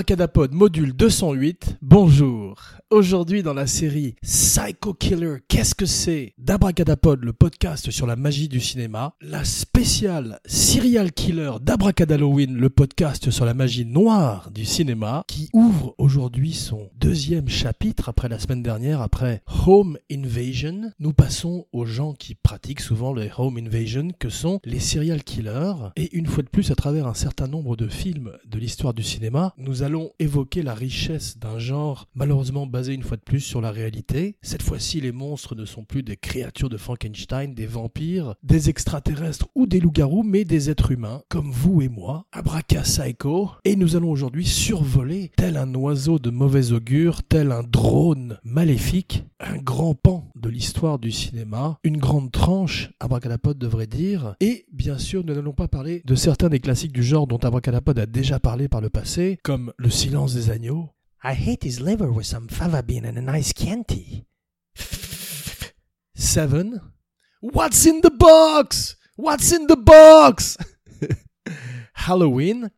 Abracadapod module 208, bonjour. Aujourd'hui dans la série Psycho Killer, qu'est-ce que c'est d'Abracadapod, le podcast sur la magie du cinéma, la spéciale Serial Killer d'Abracadalloween, le podcast sur la magie noire du cinéma, qui ouvre aujourd'hui son deuxième chapitre après la semaine dernière, après Home Invasion. Nous passons aux gens qui pratiquent souvent les Home Invasion, que sont les serial killers. Et une fois de plus, à travers un certain nombre de films de l'histoire du cinéma, nous allons évoquer la richesse d'un genre malheureusement basé une fois de plus sur la réalité. Cette fois-ci, les monstres ne sont plus des créatures de Frankenstein, des vampires, des extraterrestres ou des loups-garous, mais des êtres humains, comme vous et moi, Abraca Psycho. Et nous allons aujourd'hui survoler, tel un oiseau de mauvais augure, tel un drone maléfique, un grand pan de l'histoire du cinéma, une grande tranche, Abracadapod devrait dire, et bien sûr, nous n'allons pas parler de certains des classiques du genre dont Abracadapod a déjà parlé par le passé, comme Le silence des agneaux, I hate his liver with some fava bean and a nice Chianti. Seven. What's in the box? What's in the box? Halloween.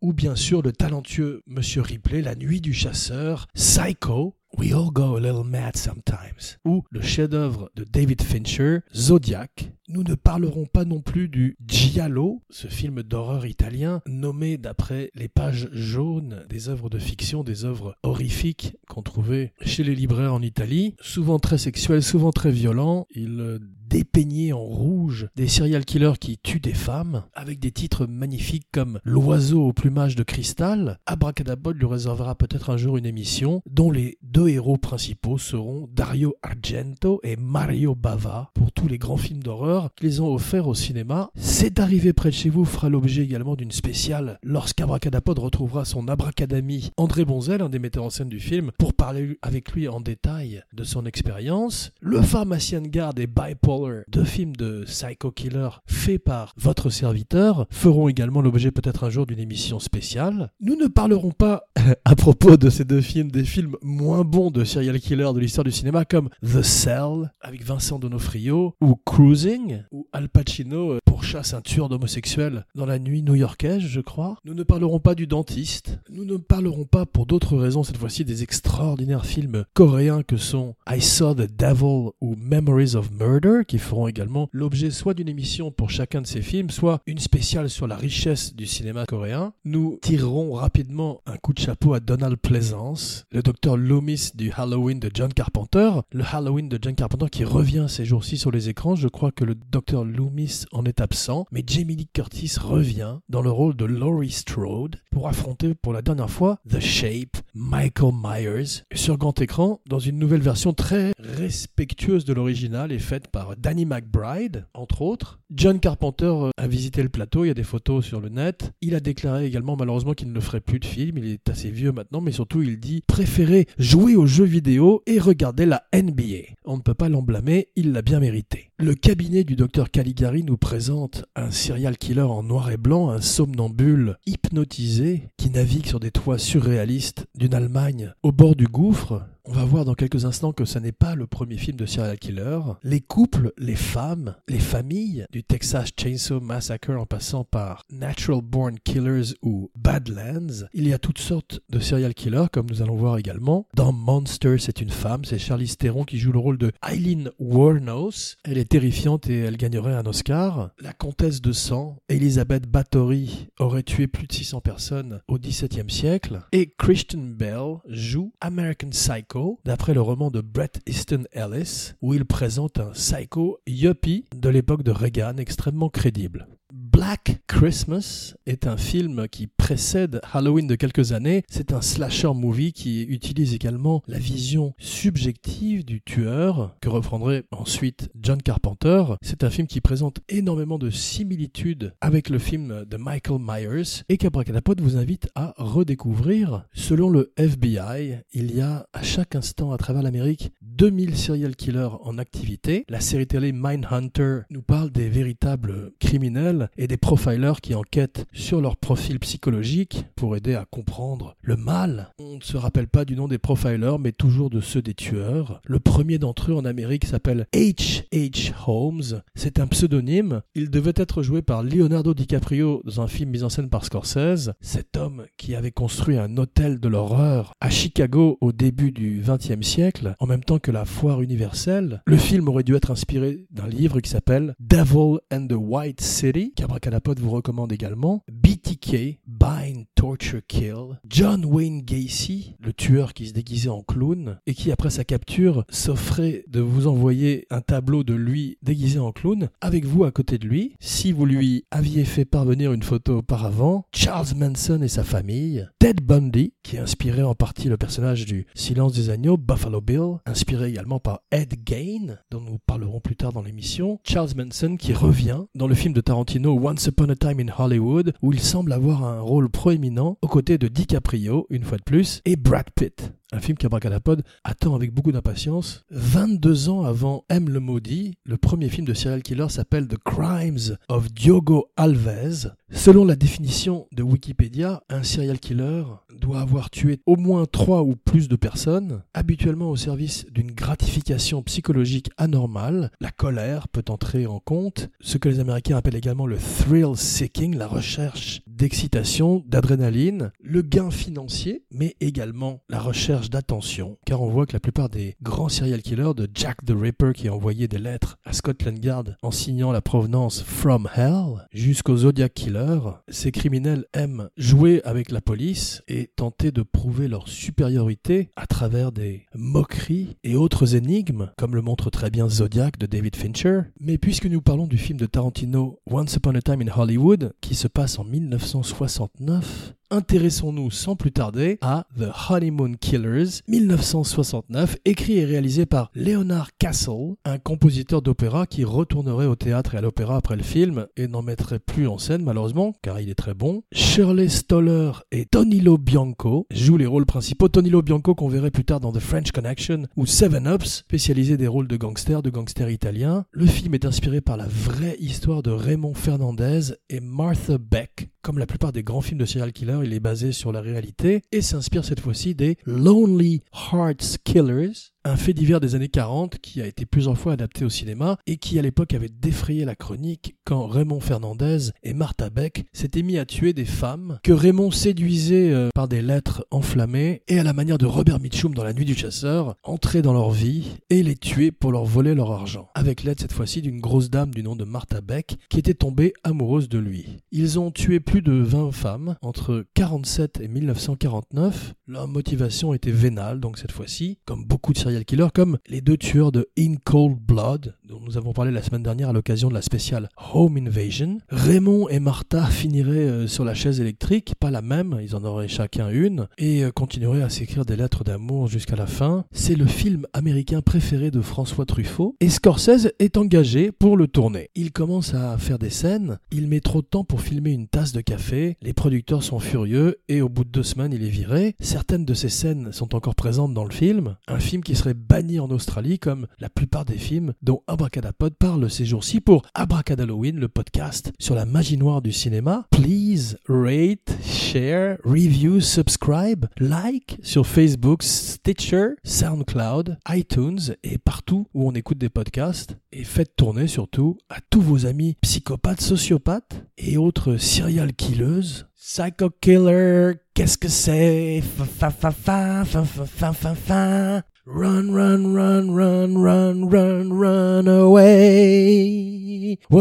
Ou bien sûr le talentueux Monsieur Ripley, La Nuit du Chasseur, Psycho, We All Go a Little Mad Sometimes, ou le chef-d'œuvre de David Fincher, Zodiac. Nous ne parlerons pas non plus du Giallo, ce film d'horreur italien nommé d'après les pages jaunes des œuvres de fiction, des œuvres horrifiques qu'on trouvait chez les libraires en Italie, souvent très sexuels, souvent très violents. Il dépeignait en rouge des serial killers qui tuent des femmes, avec des titres magnifiques comme L'oiseau au plumage de cristal. Abracadabod lui réservera peut-être un jour une émission dont les deux héros principaux seront Dario Argento et Mario Bava pour tous les grands films d'horreur qu'ils ont offerts au cinéma. C'est arrivé près de chez vous fera l'objet également d'une spéciale lorsqu'Abracadapod retrouvera son abracadami André Bonzel, un des metteurs en scène du film, pour parler avec lui en détail de son expérience. Le pharmacien de garde et Bipolar, deux films de psycho killer faits par votre serviteur, feront également l'objet peut-être un jour d'une émission spéciale. Nous ne parlerons pas à propos de ces deux films des films moins bons de serial killer de l'histoire du cinéma comme The Cell avec Vincent Donofrio ou Cruising où Al Pacino pourchasse un tueur d'homosexuels dans la nuit new-yorkaise, je crois. Nous ne parlerons pas du dentiste. Nous ne parlerons pas pour d'autres raisons cette fois-ci des extraordinaires films coréens que sont I Saw the Devil ou Memories of Murder qui feront également l'objet soit d'une émission pour chacun de ces films, soit une spéciale sur la richesse du cinéma coréen. Nous tirerons rapidement un coup de chapeau à Donald Pleasance, le docteur Loomis du Halloween de John Carpenter, le Halloween de John Carpenter qui revient ces jours-ci sur les écrans. Je crois que le docteur Loomis en est absent, mais Jamie Lee Curtis revient dans le rôle de Laurie Strode pour affronter pour la dernière fois The Shape, Michael Myers, sur grand écran dans une nouvelle version très respectueuse de l'original et faite par Danny McBride, entre autres. John Carpenter euh, a visité le plateau, il y a des photos sur le net. Il a déclaré également malheureusement qu'il ne ferait plus de film, il est assez vieux maintenant, mais surtout il dit préférer jouer aux jeux vidéo et regarder la NBA. On ne peut pas l'en blâmer, il l'a bien mérité. Le cabinet du docteur Caligari nous présente un serial killer en noir et blanc, un somnambule hypnotisé qui navigue sur des toits surréalistes d'une Allemagne au bord du gouffre. On va voir dans quelques instants que ce n'est pas le premier film de serial killer. Les couples, les femmes, les familles, du Texas Chainsaw Massacre en passant par Natural Born Killers ou Badlands, il y a toutes sortes de serial killers comme nous allons voir également. Dans Monster, c'est une femme, c'est Charlize Theron qui joue le rôle de Eileen Warnos. Elle est terrifiante et elle gagnerait un Oscar. La comtesse de sang, Elizabeth Bathory, aurait tué plus de 600 personnes au XVIIe siècle. Et Christian Bell joue American Psycho d'après le roman de Bret Easton Ellis, où il présente un psycho yuppie de l'époque de Reagan extrêmement crédible. Black Christmas est un film qui précède Halloween de quelques années. C'est un slasher movie qui utilise également la vision subjective du tueur que reprendrait ensuite John Carpenter. C'est un film qui présente énormément de similitudes avec le film de Michael Myers et qu'Abracadapod vous invite à redécouvrir. Selon le FBI, il y a à chaque instant à travers l'Amérique 2000 serial killers en activité. La série télé Mindhunter nous parle des véritables criminels des des profilers qui enquêtent sur leur profil psychologique pour aider à comprendre le mal. On ne se rappelle pas du nom des profilers, mais toujours de ceux des tueurs. Le premier d'entre eux en Amérique s'appelle H. H. Holmes. C'est un pseudonyme. Il devait être joué par Leonardo DiCaprio dans un film mis en scène par Scorsese. Cet homme qui avait construit un hôtel de l'horreur à Chicago au début du XXe siècle, en même temps que la foire universelle. Le film aurait dû être inspiré d'un livre qui s'appelle Devil and the White City, qu'Abracadapod vous recommande également. BTK, Bind, Torture, Kill. John Wayne Gacy, le tueur qui se déguisait en clown et qui après sa capture s'offrait de vous envoyer un tableau de lui déguisé en clown avec vous à côté de lui. Si vous lui aviez fait parvenir une photo auparavant, Charles Manson et sa famille, Ted Bundy, qui inspiré en partie le personnage du Silence des agneaux, Buffalo Bill, inspiré également par Ed Gain, dont nous parlerons plus tard dans l'émission, Charles Manson qui revient dans le film de Tarantino Once Upon a Time in Hollywood, où il semble avoir un rôle proéminent aux côtés de DiCaprio, une fois de plus, et Brad Pitt un film qu'Abracadapod attend avec beaucoup d'impatience. 22 ans avant M le maudit, le premier film de serial killer s'appelle The Crimes of Diogo Alves. Selon la définition de Wikipédia, un serial killer doit avoir tué au moins trois ou plus de personnes, habituellement au service d'une gratification psychologique anormale. La colère peut entrer en compte, ce que les Américains appellent également le thrill seeking, la recherche d'excitation, d'adrénaline, le gain financier, mais également la recherche d'attention, car on voit que la plupart des grands serial killers, de Jack the Ripper qui a envoyé des lettres à Scotland Yard en signant la provenance From Hell, jusqu'au Zodiac Killer, ces criminels aiment jouer avec la police et tenter de prouver leur supériorité à travers des moqueries et autres énigmes, comme le montre très bien Zodiac de David Fincher. Mais puisque nous parlons du film de Tarantino Once Upon a Time in Hollywood, qui se passe en 1969, intéressons-nous sans plus tarder à The Honeymoon Killers 1969, écrit et réalisé par Leonard Castle, un compositeur d'opéra qui retournerait au théâtre et à l'opéra après le film et n'en mettrait plus en scène malheureusement car il est très bon. Shirley Stoller et Tonilo Bianco jouent les rôles principaux. Tonilo Bianco qu'on verrait plus tard dans The French Connection ou Seven Ups, spécialisé des rôles de gangsters, de gangsters italiens. Le film est inspiré par la vraie histoire de Raymond Fernandez et Martha Beck. Comme la plupart des grands films de serial killer, il est basé sur la réalité et s'inspire cette fois-ci des Lonely Hearts Killers, un fait divers des années 40 qui a été plusieurs fois adapté au cinéma et qui à l'époque avait défrayé la chronique quand Raymond Fernandez et Martha Beck s'étaient mis à tuer des femmes que Raymond séduisait euh, par des lettres enflammées et à la manière de Robert Mitchum dans La Nuit du Chasseur, entrer dans leur vie et les tuer pour leur voler leur argent, avec l'aide cette fois-ci d'une grosse dame du nom de Martha Beck qui était tombée amoureuse de lui. Ils ont tué plus de 20 femmes entre 47 et 1949. Leur motivation était vénale donc cette fois-ci, comme beaucoup de killers, comme les deux tueurs de In Cold Blood, dont nous avons parlé la semaine dernière à l'occasion de la spéciale Home Invasion. Raymond et Martha finiraient euh, sur la chaise électrique, pas la même, ils en auraient chacun une, et euh, continueraient à s'écrire des lettres d'amour jusqu'à la fin. C'est le film américain préféré de François Truffaut, et Scorsese est engagé pour le tourner. Il commence à faire des scènes, il met trop de temps pour filmer une tasse de café, les producteurs sont furieux, et au bout de deux semaines, il est viré. Certaines de ces scènes sont encore présentes dans le film, un film qui banni en Australie comme la plupart des films dont Abracadapod parle ces jours-ci pour Abracadalloween, le podcast sur la magie noire du cinéma. Please rate, share, review, subscribe, like sur Facebook, Stitcher, SoundCloud, iTunes et partout où on écoute des podcasts. Et faites tourner surtout à tous vos amis psychopathes, sociopathes et autres serial killers. Psycho Killer, qu'est-ce que c'est? Fa fa fa fa fa fa fa Run, run, run, run, run, run, run away.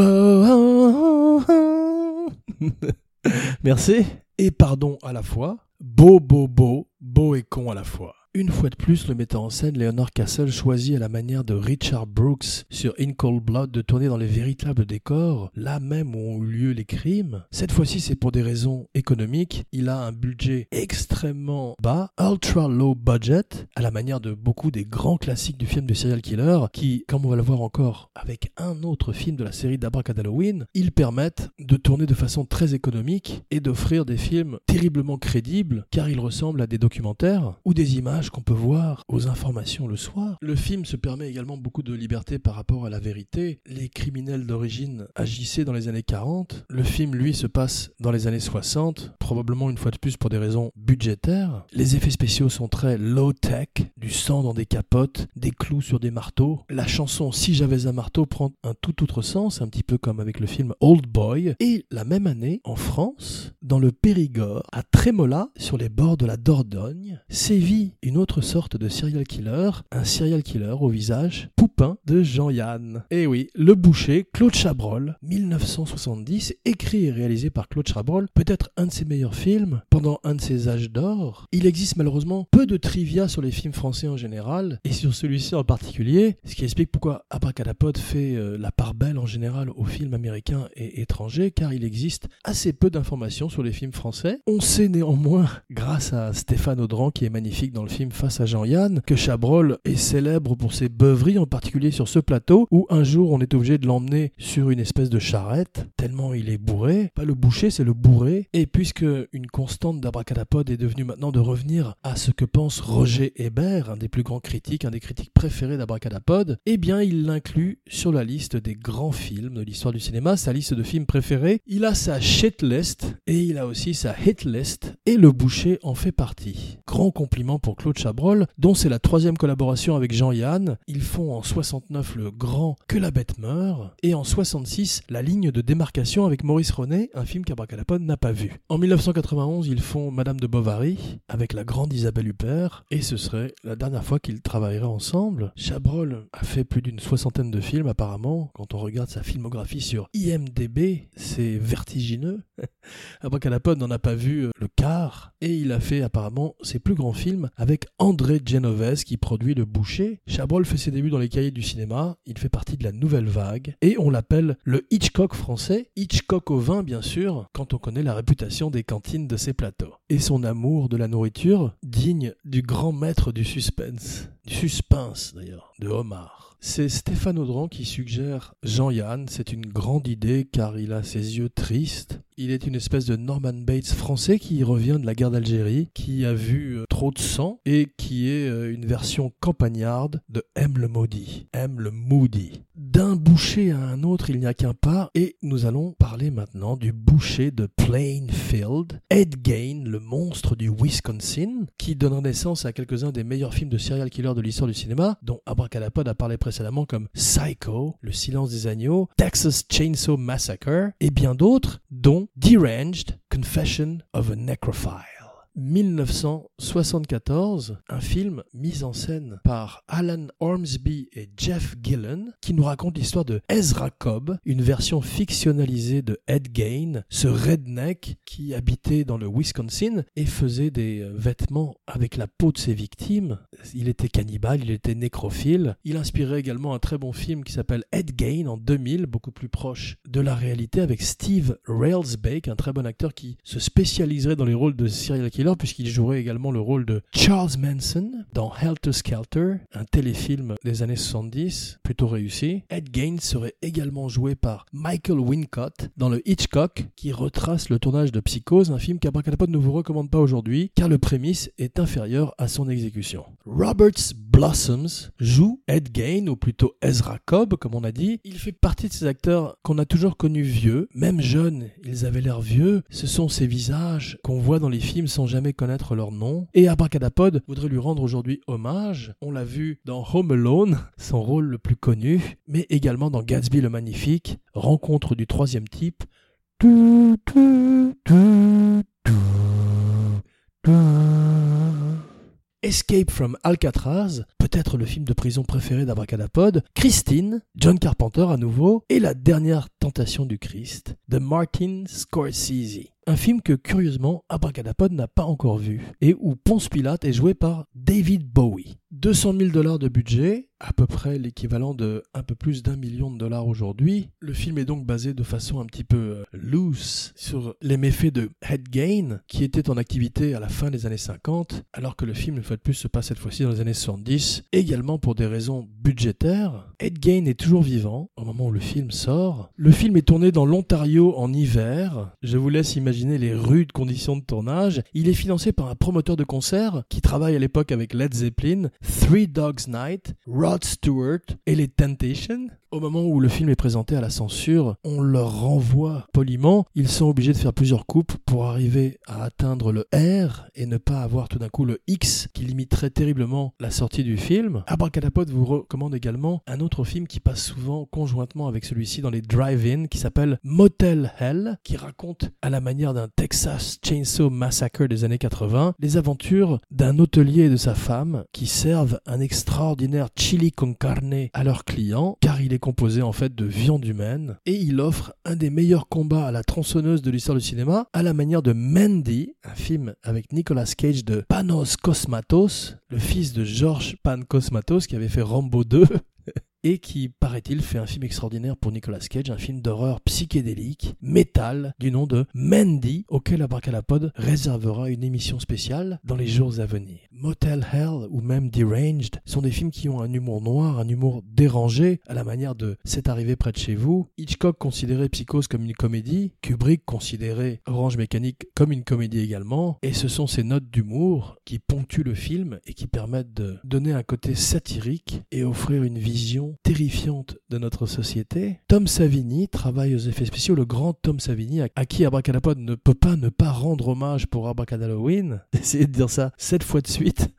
Merci. Et pardon à la fois. Beau, beau, beau, beau et con à la fois. Une fois de plus, le metteur en scène Leonard Castle choisit à la manière de Richard Brooks sur In Cold Blood de tourner dans les véritables décors, là même où ont eu lieu les crimes. Cette fois-ci, c'est pour des raisons économiques. Il a un budget extrêmement bas, ultra low budget, à la manière de beaucoup des grands classiques du film de serial killer, qui, comme on va le voir encore avec un autre film de la série d'Abracadalloween, ils permettent de tourner de façon très économique et d'offrir des films terriblement crédibles, car ils ressemblent à des documentaires ou des images qu'on peut voir aux informations le soir. Le film se permet également beaucoup de liberté par rapport à la vérité. Les criminels d'origine agissaient dans les années 40. Le film, lui, se passe dans les années 60, probablement une fois de plus pour des raisons budgétaires. Les effets spéciaux sont très low-tech, du sang dans des capotes, des clous sur des marteaux. La chanson Si j'avais un marteau prend un tout autre sens, un petit peu comme avec le film Old Boy. Et la même année, en France, dans le Périgord, à Trémola, sur les bords de la Dordogne, sévit une autre sorte de serial killer, un serial killer au visage poupin de Jean-Yann. Et oui, Le Boucher, Claude Chabrol, 1970, écrit et réalisé par Claude Chabrol, peut-être un de ses meilleurs films, pendant un de ses âges d'or. Il existe malheureusement peu de trivia sur les films français en général, et sur celui-ci en particulier, ce qui explique pourquoi Abracadapod fait euh, la part belle en général aux films américains et étrangers, car il existe assez peu d'informations sur les films français. On sait néanmoins, grâce à Stéphane Audran, qui est magnifique dans le film Face à Jean-Yann, que Chabrol est célèbre pour ses beuveries, en particulier sur ce plateau, où un jour on est obligé de l'emmener sur une espèce de charrette, tellement il est bourré. Pas le boucher, c'est le bourré. Et puisque une constante d'Abracadapod est devenue maintenant de revenir à ce que pense Roger Hébert, un des plus grands critiques, un des critiques préférés d'Abracadapod, eh bien il l'inclut sur la liste des grands films de l'histoire du cinéma, sa liste de films préférés. Il a sa shitlist et il a aussi sa hit list et le boucher en fait partie. Grand compliment pour Claude Chabrol, dont c'est la troisième collaboration avec Jean-Yann. Ils font en 69 le grand Que la bête meurt et en 66 la ligne de démarcation avec Maurice René, un film qu'Abracadapod n'a pas vu. En 1991, ils font Madame de Bovary avec la grande Isabelle Huppert et ce serait la dernière fois qu'ils travailleraient ensemble. Chabrol a fait plus d'une soixantaine de films apparemment. Quand on regarde sa filmographie sur IMDB, c'est vertigineux. Abracadapod n'en a pas vu euh, le quart et il a fait apparemment ses plus grands films avec André Genovese qui produit Le Boucher. Chabrol fait ses débuts dans les cahiers du cinéma, il fait partie de la nouvelle vague et on l'appelle le Hitchcock français. Hitchcock au vin bien sûr, quand on connaît la réputation des cantines de ses plateaux. Et son amour de la nourriture, digne du grand maître du suspense. Du suspense d'ailleurs, de Omar. C'est Stéphane Audran qui suggère Jean-Yann. C'est une grande idée car il a ses yeux tristes. Il est une espèce de Norman Bates français qui revient de la guerre d'Algérie, qui a vu euh, trop de sang et qui est euh, une version campagnarde de M le maudit, M le moody. D'un boucher à un autre, il n'y a qu'un pas et nous allons parler maintenant du boucher de Plainfield, Ed Gain, le monstre du Wisconsin, qui donnera naissance à quelques-uns des meilleurs films de serial killer de l'histoire du cinéma, dont Abracadapod a parlé précédemment comme Psycho, Le silence des agneaux, Texas Chainsaw Massacre et bien d'autres, dont Deranged Confession of a Necrophile. 1974, un film mis en scène par Alan Ormsby et Jeff Gillen qui nous raconte l'histoire de Ezra Cobb, une version fictionnalisée de Ed Gain, ce redneck qui habitait dans le Wisconsin et faisait des euh, vêtements avec la peau de ses victimes. Il était cannibale, il était nécrophile. Il inspirait également un très bon film qui s'appelle Ed Gain en 2000, beaucoup plus proche de la réalité avec Steve Railsbake, un très bon acteur qui se spécialiserait dans les rôles de serial killer puisqu'il jouerait également le rôle de Charles Manson dans Helter Skelter, un téléfilm des années 70, plutôt réussi. Ed Gaines serait également joué par Michael Wincott dans le Hitchcock, qui retrace le tournage de Psychose, un film qu'Abracadapod ne vous recommande pas aujourd'hui, car le prémisse est inférieur à son exécution. Roberts Blossoms joue Ed Gain, ou plutôt Ezra Cobb, comme on a dit. Il fait partie de ces acteurs qu'on a toujours connus vieux, même jeunes, ils avaient l'air vieux. Ce sont ces visages qu'on voit dans les films sans jamais connaître leur nom. Et Abracadapod voudrait lui rendre aujourd'hui hommage. On l'a vu dans Home Alone, son rôle le plus connu, mais également dans Gatsby le Magnifique, Rencontre du troisième type. Escape from Alcatraz, peut-être le film de prison préféré d'Abracadapod, Christine, John Carpenter à nouveau, et La dernière tentation du Christ, de Martin Scorsese. Un film que curieusement Abracadapod n'a pas encore vu, et où Ponce Pilate est joué par David Bowie. 200 000 dollars de budget, à peu près l'équivalent de un peu plus d'un million de dollars aujourd'hui. Le film est donc basé de façon un petit peu euh, loose sur les méfaits de Head Gain, qui était en activité à la fin des années 50, alors que le film, une fois plus, se passe cette fois-ci dans les années 70, également pour des raisons budgétaires. Head Gain est toujours vivant au moment où le film sort. Le film est tourné dans l'Ontario en hiver. Je vous laisse imaginer les rudes conditions de tournage. Il est financé par un promoteur de concert qui travaille à l'époque avec Led Zeppelin, Three Dogs Night, Rod Stewart et les Temptations. Au moment où le film est présenté à la censure, on leur renvoie poliment. Ils sont obligés de faire plusieurs coupes pour arriver à atteindre le R et ne pas avoir tout d'un coup le X qui limiterait terriblement la sortie du film. Abracadapod vous recommande également un autre film qui passe souvent conjointement avec celui-ci dans les drive-in qui s'appelle Motel Hell, qui raconte à la manière d'un Texas Chainsaw Massacre des années 80 les aventures d'un hôtelier et de sa femme qui servent un extraordinaire chili con carne à leurs clients car il est composé en fait de viande humaine. Et il offre un des meilleurs combats à la tronçonneuse de l'histoire du cinéma à la manière de Mandy, un film avec Nicolas Cage de Panos Cosmatos, le fils de George Pan Cosmatos qui avait fait Rambo 2 et qui, paraît-il, fait un film extraordinaire pour Nicolas Cage, un film d'horreur psychédélique, métal, du nom de Mandy, auquel Abracadapod réservera une émission spéciale dans les jours à venir. Motel Hell ou même Deranged sont des films qui ont un humour noir, un humour dérangé, à la manière de C'est arrivé près de chez vous. Hitchcock considérait Psychose comme une comédie, Kubrick considérait Orange Mécanique comme une comédie également, et ce sont ces notes d'humour qui ponctuent le film et qui permettent de donner un côté satirique et offrir une vision terrifiante de notre société. Tom Savini travaille aux effets spéciaux, le grand Tom Savini, à qui Abracadapod ne peut pas ne pas rendre hommage pour Abracadalloween. Essayez de dire ça sept fois de suite.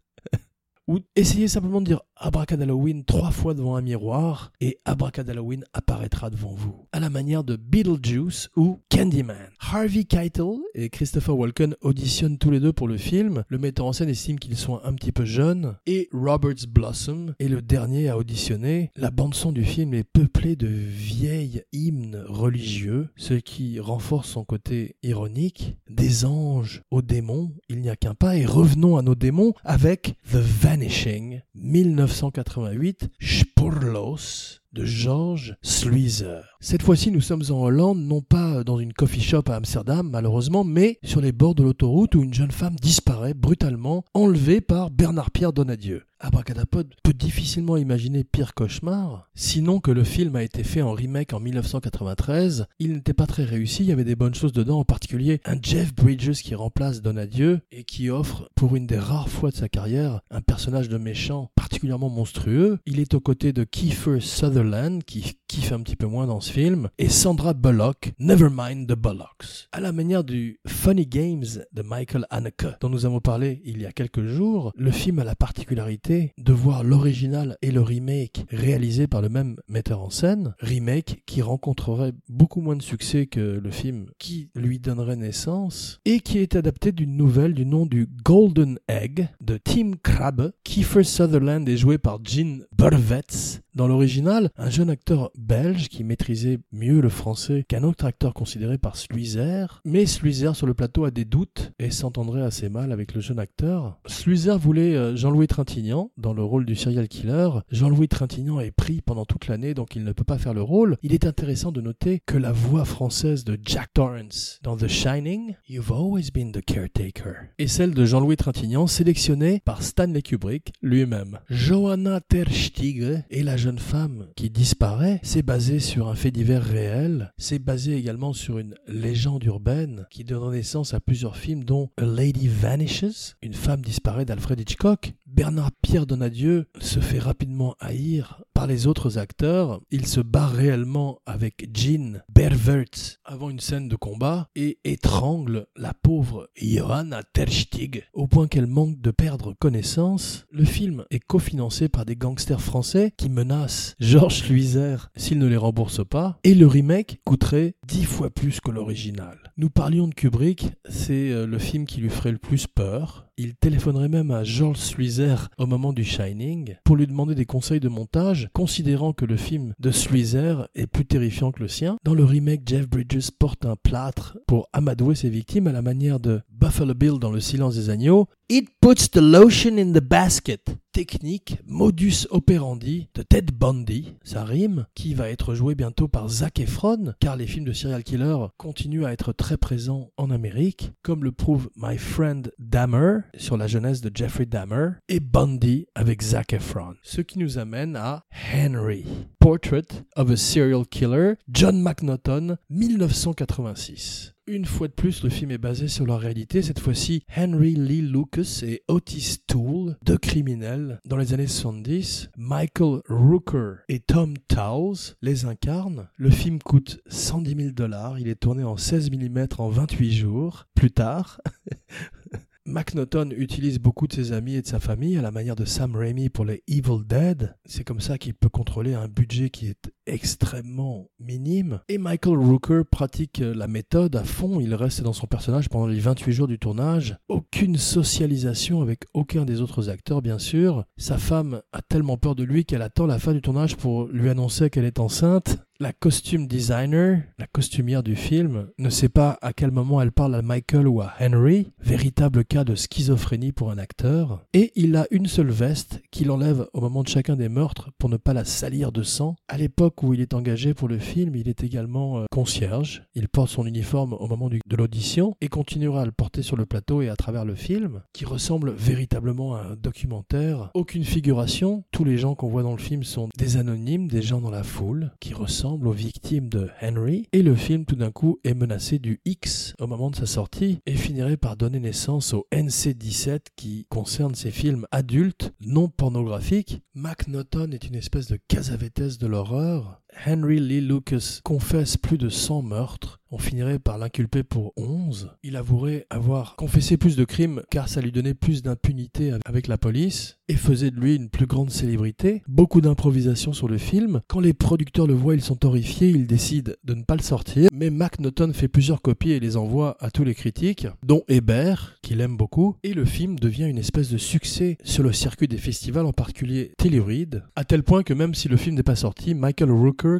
Ou essayez simplement de dire Abracadalloween trois fois devant un miroir et Abracadalloween apparaîtra devant vous. À la manière de Beetlejuice ou Candyman. Harvey Keitel et Christopher Walken auditionnent tous les deux pour le film. Le metteur en scène estime qu'ils sont un petit peu jeunes et Roberts Blossom est le dernier à auditionner. La bande son du film est peuplée de vieilles hymnes religieux, ce qui renforce son côté ironique. Des anges aux démons, il n'y a qu'un pas et revenons à nos démons avec The Vanishing 1988 Spurlos de George Sluizer. Cette fois-ci, nous sommes en Hollande, non pas dans une coffee shop à Amsterdam, malheureusement, mais sur les bords de l'autoroute où une jeune femme disparaît brutalement, enlevée par Bernard-Pierre Donadieu. Abracadapod peut difficilement imaginer pire cauchemar, sinon que le film a été fait en remake en 1993. Il n'était pas très réussi, il y avait des bonnes choses dedans, en particulier un Jeff Bridges qui remplace Donadieu et qui offre, pour une des rares fois de sa carrière, un personnage de méchant particulièrement monstrueux. Il est aux côtés de Kiefer Sutherland, qui kiffe un petit peu moins dans ce film, et Sandra Bullock, Nevermind the Bullocks. À la manière du Funny Games de Michael Haneke, dont nous avons parlé il y a quelques jours, le film a la particularité de voir l'original et le remake réalisés par le même metteur en scène, remake qui rencontrerait beaucoup moins de succès que le film qui lui donnerait naissance, et qui est adapté d'une nouvelle du nom du Golden Egg de Tim Krabbe. Kiefer Sutherland est joué par Gene Burvetz, dans l'original, un jeune acteur belge qui maîtrisait mieux le français qu'un autre acteur considéré par Sluizer, mais Sluizer sur le plateau a des doutes et s'entendrait assez mal avec le jeune acteur. Sluizer voulait euh, Jean-Louis Trintignant dans le rôle du serial killer. Jean-Louis Trintignant est pris pendant toute l'année donc il ne peut pas faire le rôle. Il est intéressant de noter que la voix française de Jack Torrance dans The Shining, You've always been the caretaker, et celle de Jean-Louis Trintignant sélectionnée par Stanley Kubrick lui-même. Johanna Terstigre est la jeune femme qui disparaît, c'est basé sur un fait divers réel, c'est basé également sur une légende urbaine qui donne naissance à plusieurs films dont A Lady Vanishes, une femme disparaît d'Alfred Hitchcock. Bernard Pierre Donadieu se fait rapidement haïr par les autres acteurs. Il se bat réellement avec Jean Bervertz avant une scène de combat et étrangle la pauvre Johanna Terstig au point qu'elle manque de perdre connaissance. Le film est cofinancé par des gangsters français qui menacent Georges Sluizer s'il ne les rembourse pas et le remake coûterait dix fois plus que l'original. Nous parlions de Kubrick, c'est euh, le film qui lui ferait le plus peur. Il téléphonerait même à George Sluizer au moment du Shining pour lui demander des conseils de montage, considérant que le film de Sluizer est plus terrifiant que le sien. Dans le remake, Jeff Bridges porte un plâtre pour amadouer ses victimes à la manière de Buffalo Bill dans Le silence des agneaux. It puts the lotion in the basket. Technique, modus operandi de Ted Bundy, ça rime, qui va être joué bientôt par Zac Efron, car les films de serial killer continuent à être très présents en Amérique, comme le prouve My Friend Dahmer sur la jeunesse de Jeffrey Dahmer et Bundy avec Zac Efron. Ce qui nous amène à Henry. Portrait of a Serial Killer, John McNaughton, 1986. Une fois de plus, le film est basé sur la réalité. Cette fois-ci, Henry Lee Lucas et Otis Toole, deux criminels dans les années 70. Michael Rooker et Tom Towles les incarnent. Le film coûte 110 000 dollars. Il est tourné en 16 mm en 28 jours. Plus tard, McNaughton utilise beaucoup de ses amis et de sa famille à la manière de Sam Raimi pour les Evil Dead. C'est comme ça qu'il peut contrôler un budget qui est extrêmement minime. Et Michael Rooker pratique la méthode à fond. Il reste dans son personnage pendant les 28 jours du tournage. Aucune socialisation avec aucun des autres acteurs, bien sûr. Sa femme a tellement peur de lui qu'elle attend la fin du tournage pour lui annoncer qu'elle est enceinte. La costume designer, la costumière du film, ne sait pas à quel moment elle parle à Michael ou à Henry, véritable cas de schizophrénie pour un acteur, et il a une seule veste qu'il enlève au moment de chacun des meurtres pour ne pas la salir de sang. À l'époque où il est engagé pour le film, il est également euh, concierge. Il porte son uniforme au moment de l'audition et continuera à le porter sur le plateau et à travers le film, qui ressemble véritablement à un documentaire. Aucune figuration, tous les gens qu'on voit dans le film sont des anonymes, des gens dans la foule, qui ressemblent aux victimes de Henry, et le film tout d'un coup est menacé du X au moment de sa sortie, et finirait par donner naissance au NC-17 qui concerne ces films adultes, non pornographiques. McNaughton est une espèce de casavétesse de l'horreur. Henry Lee Lucas confesse plus de 100 meurtres. On finirait par l'inculper pour 11. Il avouerait avoir confessé plus de crimes car ça lui donnait plus d'impunité avec la police et faisait de lui une plus grande célébrité. Beaucoup d'improvisation sur le film. Quand les producteurs le voient, ils sont horrifiés, ils décident de ne pas le sortir. Mais McNaughton fait plusieurs copies et les envoie à tous les critiques, dont Hébert, qu'il aime beaucoup. Et le film devient une espèce de succès sur le circuit des festivals, en particulier Telluride, à tel point que même si le film n'est pas sorti, Michael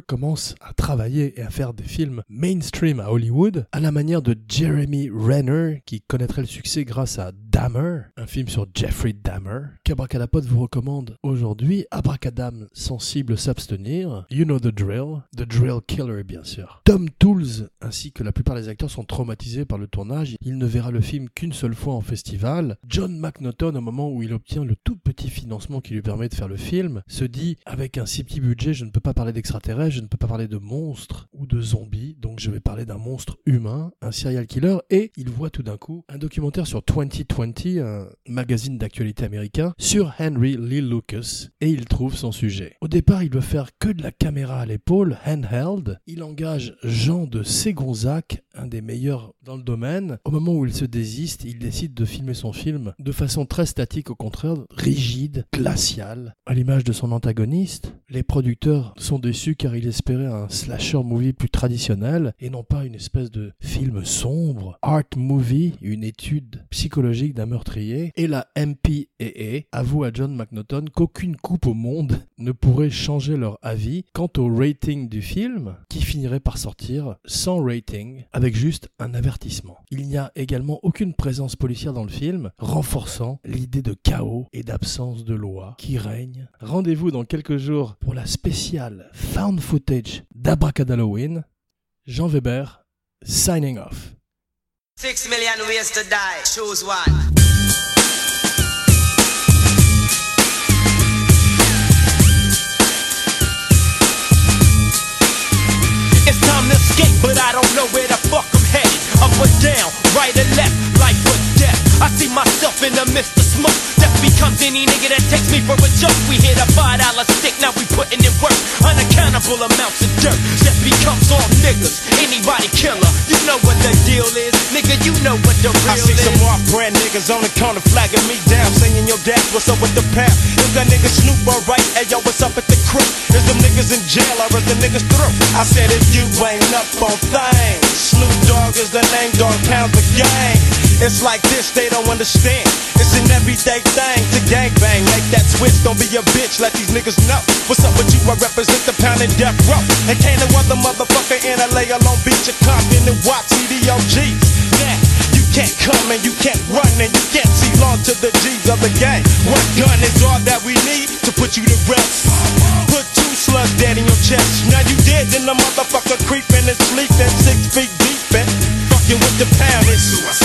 Commence à travailler et à faire des films mainstream à Hollywood, à la manière de Jeremy Renner, qui connaîtrait le succès grâce à Dahmer, un film sur Jeffrey Dahmer, qu'Abracadapod vous recommande aujourd'hui. Abracadam, sensible s'abstenir. You know the drill. The drill killer, bien sûr. Tom Tools, ainsi que la plupart des acteurs, sont traumatisés par le tournage. Il ne verra le film qu'une seule fois en festival. John McNaughton, au moment où il obtient le tout petit financement qui lui permet de faire le film, se dit, avec un si petit budget, je ne peux pas parler je ne peux pas parler de monstres ou de zombies, donc je vais parler d'un monstre humain, un serial killer, et il voit tout d'un coup un documentaire sur 2020, un magazine d'actualité américain, sur Henry Lee Lucas, et il trouve son sujet. Au départ, il veut faire que de la caméra à l'épaule, handheld. Il engage Jean de Ségonzac, un des meilleurs dans le domaine. Au moment où il se désiste, il décide de filmer son film de façon très statique, au contraire, rigide, glaciale, à l'image de son antagoniste. Les producteurs sont déçus car ils espéraient un slasher movie plus traditionnel et non pas une espèce de film sombre, art movie, une étude psychologique d'un meurtrier. Et la MPAA avoue à John McNaughton qu'aucune coupe au monde ne pourrait changer leur avis quant au rating du film, qui finirait par sortir sans rating, avec juste un avertissement. Il n'y a également aucune présence policière dans le film, renforçant l'idée de chaos et d'absence de loi qui règne. Rendez-vous dans quelques jours pour la spéciale found footage d'Abracadalloween. Jean Weber, signing off. Six million ways to die. Choose one. It's time to escape, but I don't know where the fuck I'm headed. Up or down, right or left, life or death. I see myself in the midst of smoke. Death becomes any nigga that takes me for a joke. We hit a five dollar stick, now we putting in work. Unaccountable amounts of dirt. Death becomes all niggas. Anybody killer. You know what the deal is. You know what the real I see is. some off-brand niggas on the corner flagging me down, saying yo dad, what's up with the pound? Is that nigga Snoop alright? Hey yo, what's up with the crew? Is them niggas in jail or is the niggas through? I said if you ain't up on things, Snoop Dogg is the name, dog pound the gang. It's like this, they don't understand. It's an everyday thing to gangbang. Make that switch, don't be a bitch, let these niggas know. What's up with you? I represent the pound and death row. And can't no other motherfucker in LA alone beat your Compton and watch CDOGs. Yeah. Can't come and you can't run and you can't see long to the G's of the gang. One gun is all that we need to put you to rest. Put two slugs dead in your chest. Now you dead, then the motherfucker creeping and sleeping six feet deep and fucking with the suicide.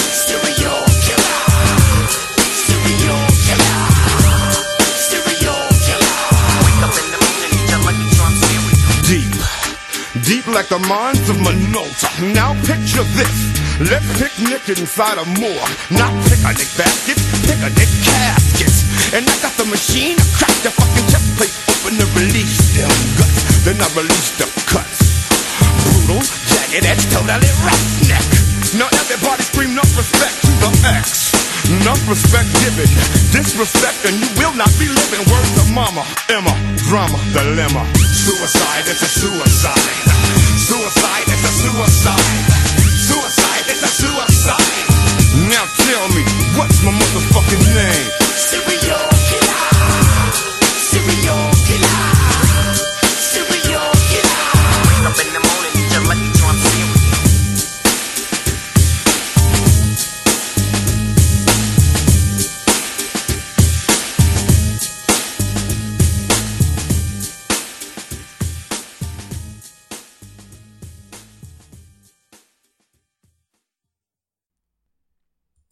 Deep like the mines of Minota. Now picture this. Let's picnic inside a morgue. Not picnic baskets, picnic caskets. And I got the machine, I crack the fucking chest plate open to release them guts. Then I release the cuts. Brutal, jagged edge, totally roughneck. Now everybody scream no respect to the X. Enough respect given, disrespect, and you will not be living. Words of mama, Emma, drama, dilemma. Suicide is a suicide. Suicide is a suicide. Suicide is a suicide. Now tell me, what's my motherfucking name?